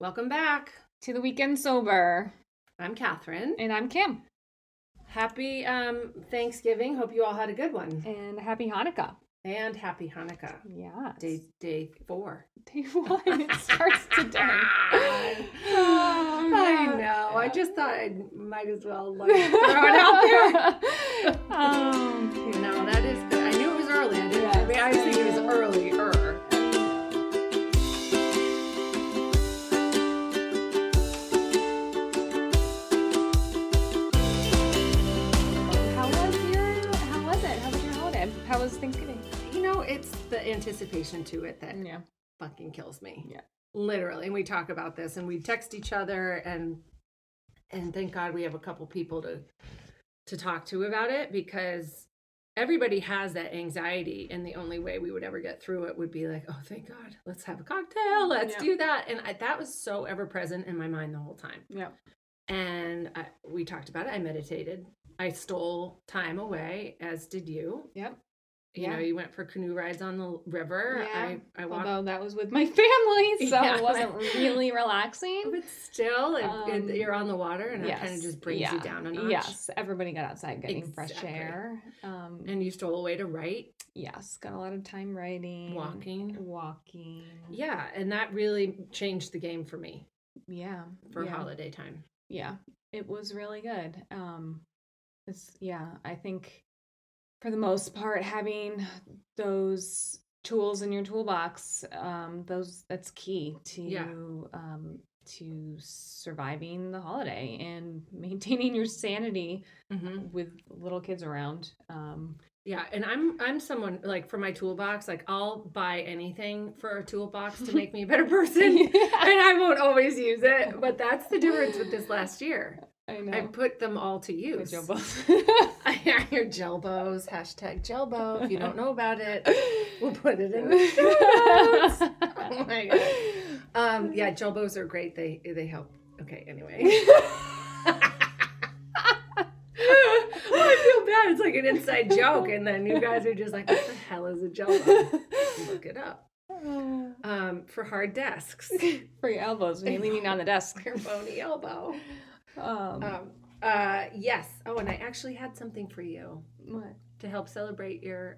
Welcome back. to the weekend sober. I'm Catherine. And I'm Kim. Happy um, Thanksgiving. Hope you all had a good one. And happy Hanukkah. And happy Hanukkah. Yeah. Day day four. day one. It starts today. I Oh, know. I just thought I might as well like, throw it out there. um, You know, that is good. I knew it was early. I, didn't, I mean, I was thinking it was earlier. Anticipation to it that Yeah. fucking kills me. Yeah. Literally. And we talk about this and we text each other and and thank God we have a couple people to to talk to about it because everybody has that anxiety and the only way we would ever get through it would be like, "Oh, thank God. Let's have a cocktail. Mm, let's Yeah. do that." And I, that was so ever present in my mind the whole time. Yeah. And I, we talked about it. I meditated. I stole time away as did you. Yep. You know, you went for canoe rides on the river. Yeah. I I walked Although that was with my family, so Yeah. it wasn't really relaxing. But still, it, it- Um, you're on the water, and it kind of just brings you down a notch. Yes, everybody got outside getting fresh air. Um, And you stole away to write, yes, got a lot of time writing, walking. walking. Yeah, and that really changed the game for me yeah, for yeah. holiday time. yeah it was really good um it's yeah i think for the most part having those tools in your toolbox um those that's key to Yeah. um to surviving the holiday and maintaining your sanity hmm with little kids around um. Yeah, and I'm I'm someone like for my toolbox, like I'll buy anything for a toolbox to make me a better person, and I won't always use it. But that's the difference with this last year. i know I put them all to use. My jumbo. Your Jelbows, hashtag Jelbow. If you don't know about it, we'll put it in the show notes. Oh my god. Um, yeah, Jelbows are great. They they help. Okay, anyway. I feel bad. It's like an inside joke, and then you guys are just like, "What the hell is a Jelbow?" Look it up. Um, for hard desks, for your elbows when you're leaning on the desk your bony elbow. um, Um, uh, yes. Oh, and I actually had something for you what? to help celebrate your.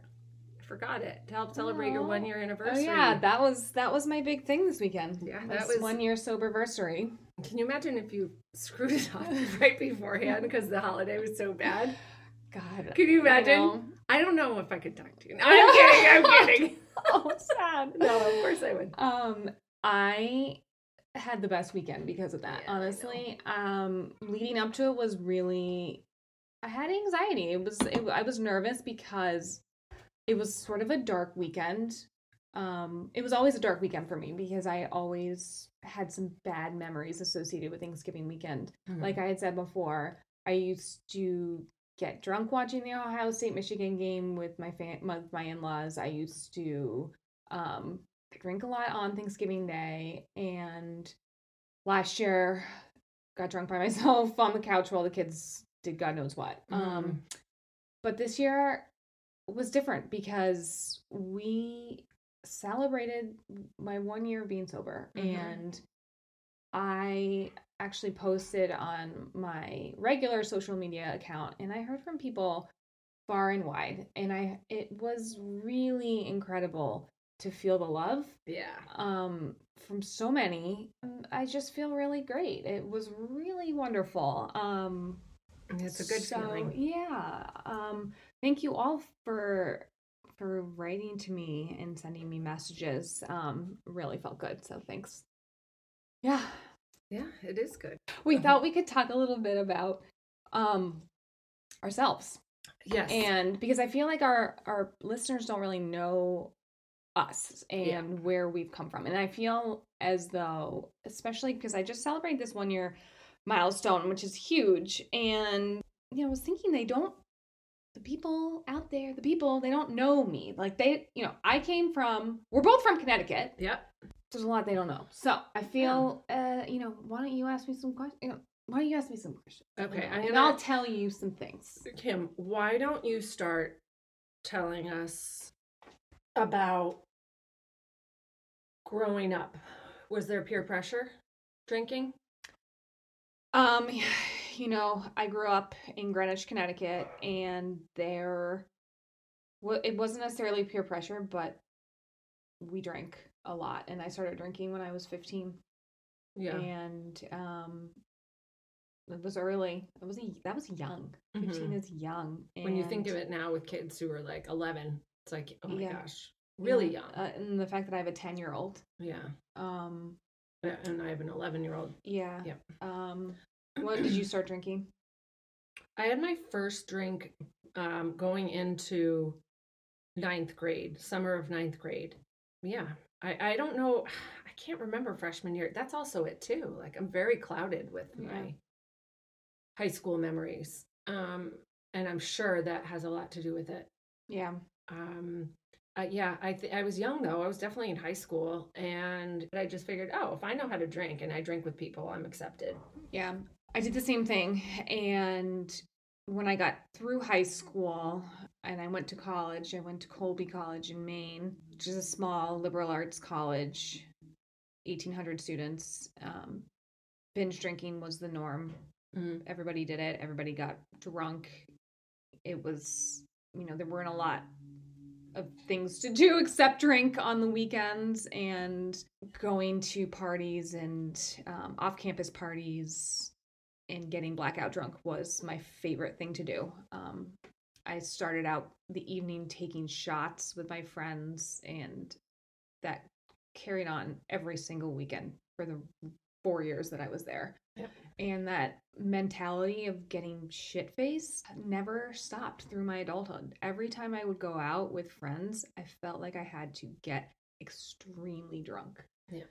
Forgot it to help celebrate your one year anniversary. Oh yeah, that was that was my big thing this weekend. Yeah, was that was- one year soberversary. Can you imagine if you screwed it up right beforehand because the holiday was so bad? God, Can you I imagine? know. I don't know if I could talk to you. No, I'm kidding. I'm kidding. oh, sad. No, of course I would. Um, I had the best weekend because of that. Yeah, honestly, um, leading up to it was really. I had anxiety. It was. It, I was nervous because it was sort of a dark weekend. Um, it was always a dark weekend for me because I always had some bad memories associated with Thanksgiving weekend. Mm-hmm. Like I had said before, I used to get drunk watching the Ohio State Michigan game with my fam- my, my in-laws. I used to um drink a lot on Thanksgiving Day and last year got drunk by myself on the couch while the kids did God knows what. Um but this year was different because we celebrated my one year of being sober Mhm. and I actually posted on my regular social media account and I heard from people far and wide and I it was really incredible to feel the love yeah. um from so many I just feel really great. It was really wonderful. Um It's a good so, feeling. Yeah. Um thank you all for for writing to me and sending me messages. Um really felt good. So thanks. Yeah. Yeah, it is good. We Uh-huh. thought we could talk a little bit about um ourselves. Yes. And because I feel like our our listeners don't really know us and Yeah. where we've come from. And I feel as though especially because I just celebrated this one year milestone, which is huge. And you know, I was thinking they don't the people out there, the people, they don't know me. Like they, you know, I came from we're both from Connecticut. yep. There's a lot they don't know. So I feel uh, you know, why don't you ask me some questions? You know, why don't you ask me some questions? Okay. You know, and I'll tell you some things. Kim, why don't you start telling us about growing up? Was there peer pressure? drinking? Um, you know, I grew up in Greenwich, Connecticut, and there, well, it wasn't necessarily peer pressure, but we drank a lot, and I started drinking when I was fifteen, Yeah. and um, it was early. It was a, that was young. 15 Mhm. is young. When you think of it now with kids who are like 11, it's like, oh my Yeah. gosh, really yeah, young. uh, and the fact that I have a ten year old. yeah. Um, And I have an 11 year old. yeah. Yep. Um, when did you start drinking? I had my first drink um, going into ninth grade, summer of ninth grade. Yeah. I, I don't know. I can't remember freshman year. That's also it too. Like I'm very clouded with Yeah. my high school memories. Um, and I'm sure that has a lot to do with it. Yeah. Um, uh, yeah, I th- I was young though. I was definitely in high school, and I just figured, oh, if I know how to drink and I drink with people, I'm accepted. Yeah, I did the same thing. And when I got through high school and I went to college, I went to Colby College in Maine, which is a small liberal arts college, 1,800 students. Um, binge drinking was the norm. Mhm. Everybody did it, everybody got drunk. It was, you know, there weren't a lot of things to do except drink on the weekends and going to parties and um, off campus parties and getting blackout drunk was my favorite thing to do. Um, I started out the evening taking shots with my friends, and that carried on every single weekend for the four years that I was there. Yep. And that mentality of getting shit faced never stopped through my adulthood. Every time I would go out with friends, I felt like I had to get extremely drunk. Yeah.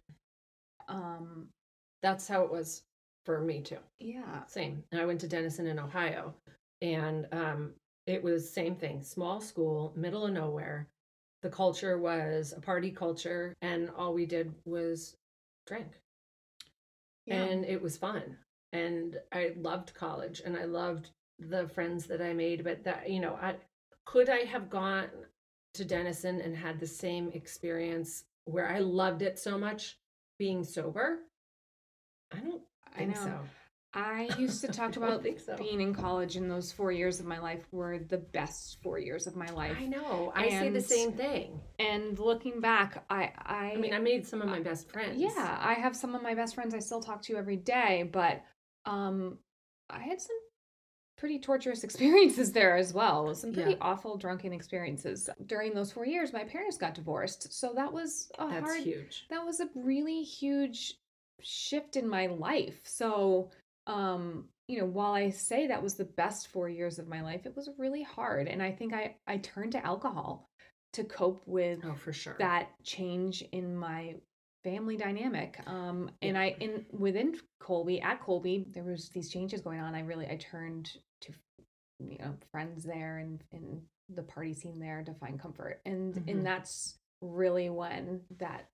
Um, That's how it was for me too. yeah. Same. I went to Denison in Ohio, and um, it was same thing. Small school, middle of nowhere. The culture was a party culture, and all we did was drink, Yeah. and it was fun. And I loved college, and I loved the friends that I made. But that you know, I could I have gone to Denison and had the same experience where I loved it so much being sober. I don't I think know. so. I used to talk about so. being in college, and those four years of my life were the best four years of my life. I know. I say the same thing. And looking back, I, I, I mean, I made some of my best friends. yeah, I have some of my best friends I still talk to every day, but um, I had some pretty torturous experiences there as well. Some pretty Yeah. awful drunken experiences during those four years. My parents got divorced, so that was a that's hard huge. that was a really huge shift in my life. So, um, you know, while I say that was the best 4 years of my life, it was really hard and I think I I turned to alcohol to cope with Oh, for sure. that change in my family dynamic. Um and I in within Colby at Colby there was these changes going on. I really I turned to you know friends there and and the party scene there to find comfort. And Mhm. and that's really when that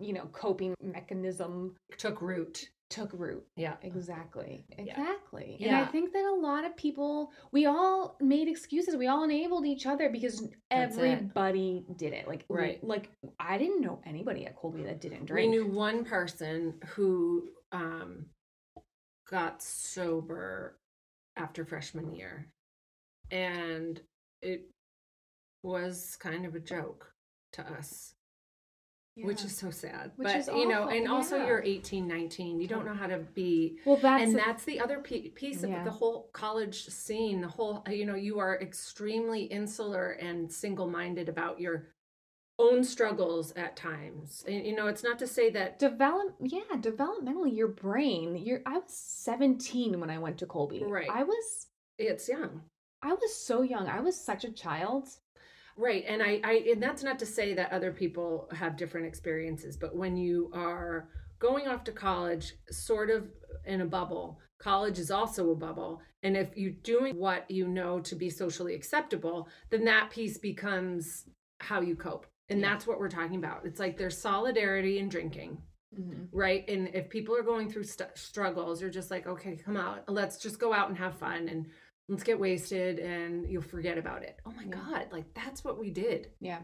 you know coping mechanism took root. Took root Yeah. exactly Yeah. exactly and i think that a lot of people we all made excuses we all enabled each other because That's it. everybody did it like we- Right. like i didn't know anybody at colby that didn't drink. We knew one person who um, got sober after freshman year, and it was kind of a joke to us. Which is so sad. Which but is you know, and also yeah. you're 18, 19. You don't know how to be well that's and a- that's the other piece of Yeah. the whole college scene the whole you know you are extremely insular and single-minded about your own struggles at times and you know it's not to say that develop yeah developmentally your brain you're i was 17 when i went to colby Right. i was it's young i was so young i was such a child right and i i and that's not to say that other people have different experiences but when you are going off to college sort of in a bubble college is also a bubble and if you're doing what you know to be socially acceptable then that piece becomes how you cope and Yeah. that's what we're talking about. It's like there's solidarity in drinking mm-hmm. right? And if people are going through st- struggles you're just like okay come out let's just go out and have fun and let's get wasted and you'll forget about it oh my Yeah. god like that's what we did yeah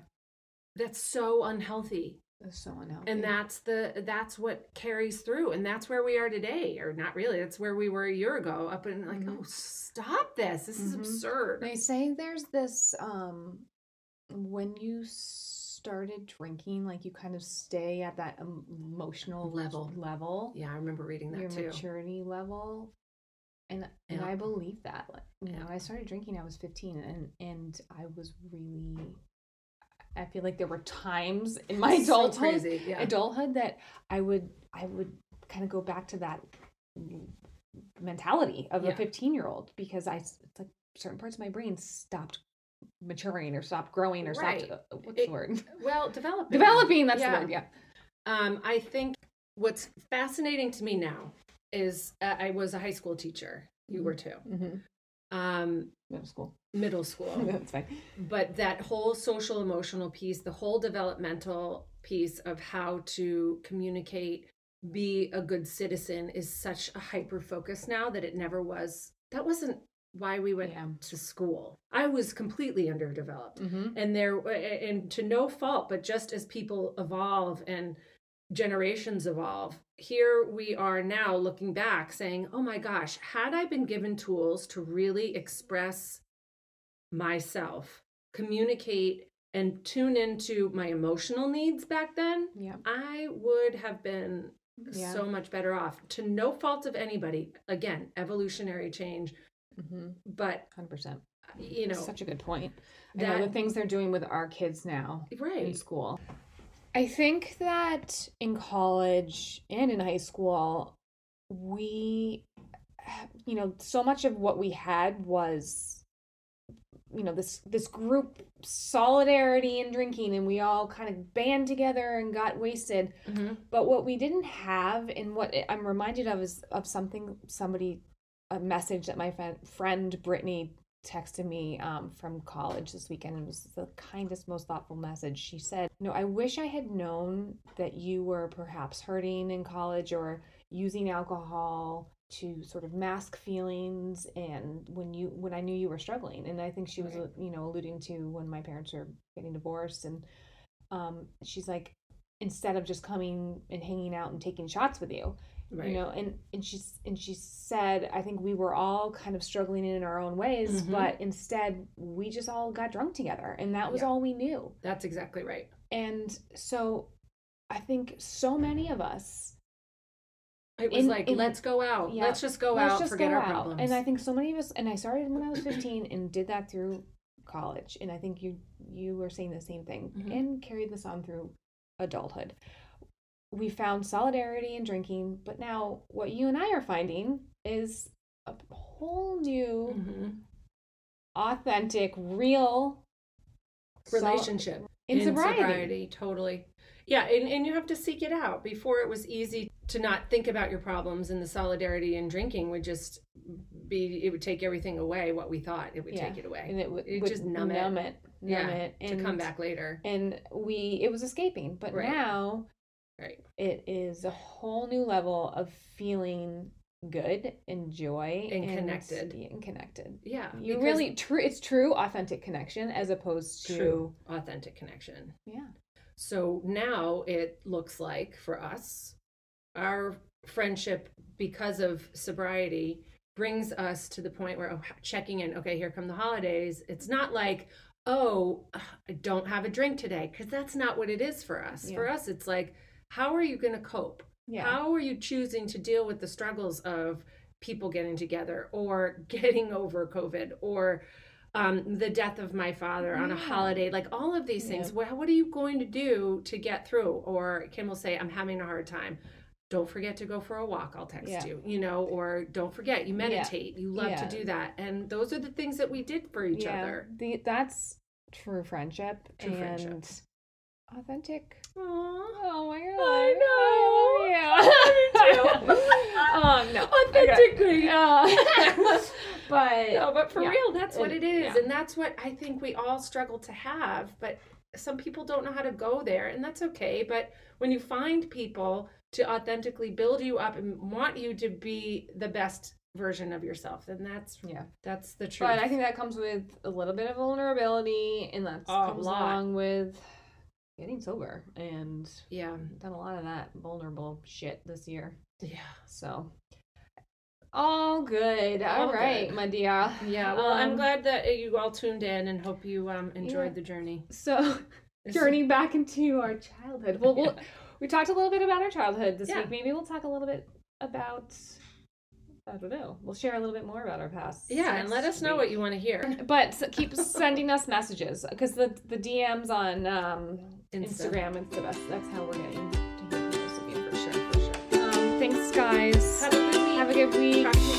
that's so unhealthy It's so unhealthy. and that's the that's what carries through and that's where we are today or not really that's where we were a year ago up and like Mhm. oh stop this this is Mhm. absurd They say there's this um when you started drinking, like you kind of stay at that emotional Level. level, yeah i remember reading that your too maturity level. And and Yeah. I believe that. Like, you know, I started drinking I was 15 and and I was really I feel like there were times in my So adulthood crazy yeah adulthood that I would I would kind of go back to that mentality of Yeah. a 15 year old because I it's like certain parts of my brain stopped maturing or stopped growing or Right. stopped uh, what's It- the word well developing developing that's Yeah. the word yeah Um, I think what's fascinating to me now is uh, I was a high school teacher. You were too. mm-hmm. Um, middle school middle school. that's fine but that whole social emotional piece, the whole developmental piece of how to communicate, be a good citizen is such a hyper focus now that it never was. That wasn't why we went Yeah. to school. I was completely underdeveloped mm-hmm. and there and to no fault but just as people evolve and generations evolve here we are now looking back saying oh my gosh had i been given tools to really express myself communicate and tune into my emotional needs back then yeah i would have been Yeah. so much better off to no fault of anybody again evolutionary change mm-hmm. but 100% you know such a good point I know that the things they're doing with our kids now right? in right school. I think that in college and in high school, we, you know, so much of what we had was, you know, this this group solidarity and drinking, and we all kind of band together and got wasted. Mhm. But what we didn't have, and what I'm reminded of, is of something somebody, a message that my friend friend Brittany texted me um, from college this weekend. It was the kindest, most thoughtful message. She said, "No, I wish I had known that you were perhaps hurting in college or using alcohol." to sort of mask feelings and when you when I knew you were struggling and I think she was Right. you know alluding to when my parents were getting divorced and um she's like instead of just coming and hanging out and taking shots with you right you know and and she's and she said i think we were all kind of struggling in our own ways Mhm. but instead we just all got drunk together and that was Yeah. all we knew that's exactly right and so i think so many of us It was In- like, in- let's go out. yeah, let's just go let's out, just forget go our out. problems. and i think so many of us and i started when i was 15 and did that through college and i think you you were saying the same thing Mhm. and carried this on through adulthood we found solidarity in drinking but now what you and i are finding is a whole new Mhm. authentic real sol- relationship in, sobriety. totally. Yeah, and, and you have to seek it out. Before it was easy to not think about your problems, and the solidarity in drinking would just be. It would take everything away. What we thought it would Yeah, take it away and it would, It would just numb it. numb it numb Yeah, it to and come back later. and we it was escaping but Right. now Right. it is a whole new level of feeling good and joy And connected. and connected Yeah. you really true it's true authentic connection as opposed to true authentic connection. yeah So now it looks like for us, our friendship, because of sobriety, brings us to the point where oh, checking in, okay, here come the holidays. It's not like, oh, I don't have a drink today, because that's not what it is for us. For us, it's like, how are you going to cope? yeah How are you choosing to deal with the struggles of people getting together or getting over COVID or um, the death of my father on a holiday? Like all of these things. What, what are you going to do to get through? Or Kim will say, I'm having a hard time. Don't forget to go for a walk. I'll text Yeah. you, you know, or don't forget you meditate. You love Yeah. to do that. And those are the things that we did for each yeah other. the, that's true friendship True and friendship. authentic Aww. oh my god I know. I love you. um no Authentically. Uh, but no, but for yeah. real, that's what it is. yeah. And that's what I think we all struggle to have. But some people don't know how to go there, and that's okay. But when you find people to authentically build you up and want you to be the best version of yourself, then that's yeah that's the truth. But I think that comes with a little bit of vulnerability, and that comes along with getting sober and Yeah. done a lot of that vulnerable shit this year. Yeah. So all good. All all right, good. my dear. Yeah. Well, I'm Um, glad that you all tuned in and hope you um enjoyed Yeah. the journey. So journey back into our childhood. Well, we'll. we talked a little bit about our childhood this Yeah. week. Maybe we'll talk a little bit about I don't know. We'll share a little bit more about our past. Yeah, and let us know week. what you want to hear. But keep sending us messages because the the DMs on um, Insta. Instagram is the best. That's how we're getting to hear from most of you. For sure, for sure. Um, thanks, guys. Have a good week. Have a good week. Talk to you